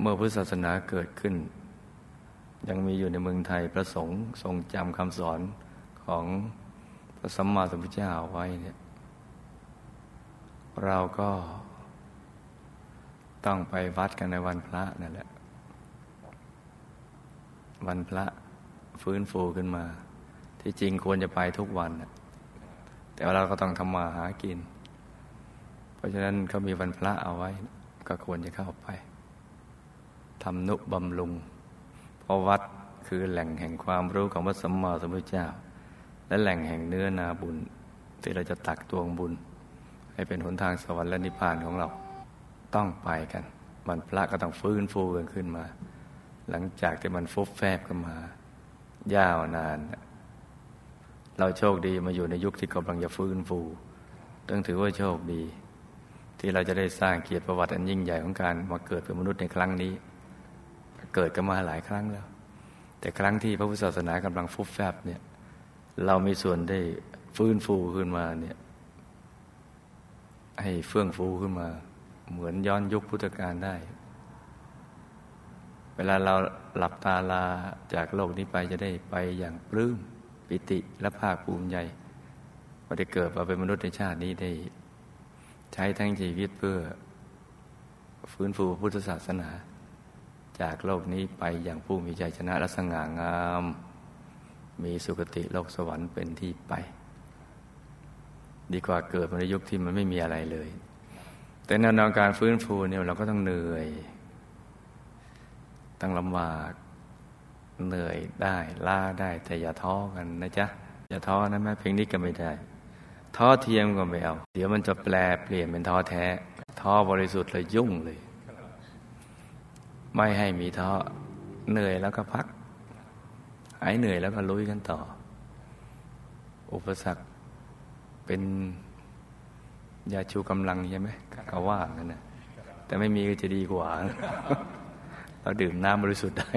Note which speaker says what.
Speaker 1: เมื่อพุทธศาสนาเกิดขึ้น ยังมีอยู่ในเมืองไทยพระสงฆ์ทรงจำคำสอนของพระสัมมาสัมพุทธเจ้าไว้เนี่ยเราก็ต้องไปวัดกันในวันพระนั่นแหละ วันพระฟื้นฟูขึ้นมา ที่จริงควรจะไปทุกวัน แต่ว่าเราก็ต้องทำมาหากิน เพราะฉะนั้นเขามีวันพระเอาไว้ ก็ควรจะเข้าไป ทำนุบำรุง เพราะวัดคือแหล่งแห่งความรู้ของพระสัมมาสัมพุทธเจ้า และแหล่งแห่งเนื้อนาบุญ ที่เราจะตักตวงบุญ ให้เป็นหนทางสวรรค์และนิพพานของเราต้องไปกันวันพระก็ต้องฟื้นฟูกันขึ้นมา หลังจากที่มันฟุบแฟบกันมา ยาวนาน เราโชคดีมาอยู่ในยุคที่กำลังจะฟื้นฟูต้องถือว่าโชคดี ที่เราจะได้สร้างเกียรติประวัติอันยิ่งใหญ่ของการมาเกิดเป็นมนุษย์ในครั้งนี้ เกิดกันมาหลายครั้งแล้ว แต่ครั้งที่พระพุทธศาสนากำลังฟุบแฟบเนี่ยเรามีส่วนได้ฟื้นฟูขึ้นมาเนี่ยให้เฟื่องฟูขึ้นมา เหมือนย้อนยุคพุทธกาลได้ เวลาเราหลับตาลาจากโลกนี้ไปจะได้ไปอย่างปลื้มปิติและภาคภูมิใจว่าได้เกิดมาเป็นมนุษย์ในชาตินี้ได้ ใช้ทั้งชีวิตเพื่อฟื้นฟูพุทธศาสนา จากโลกนี้ไปอย่างผู้มีใจชนะและสง่างาม มีสุคติโลกสวรรค์เป็นที่ไป ดีกว่าเกิดในยุคที่มันไม่มีอะไรเลย แต่แนวทางการฟื้นฟูเนี่ยเราก็ต้องเหนื่อย ต้องลำบากเหนื่อยได้ล้าได้แต่อย่าท้อกันนะจ๊ะ อย่าท้อนะแม่เพียงนี้ก็ไม่ได้ท้อเทียมก็ไม่เอา เดี๋ยวมันจะแปลเปลี่ยนเป็นท้อแท้ ท้อบริสุทธิ์เลยยุ่งเลย ไม่ให้มีท้อเหนื่อยแล้วก็พัก หายเหนื่อยแล้วก็ลุยกันต่อ อุปสรรคเป็นยาชูกำลังใช่ไหมก็ว่านั่นนะแต่ไม่มีก็จะดีกว่า เราดื่มน้ำบริสุทธิ์ได้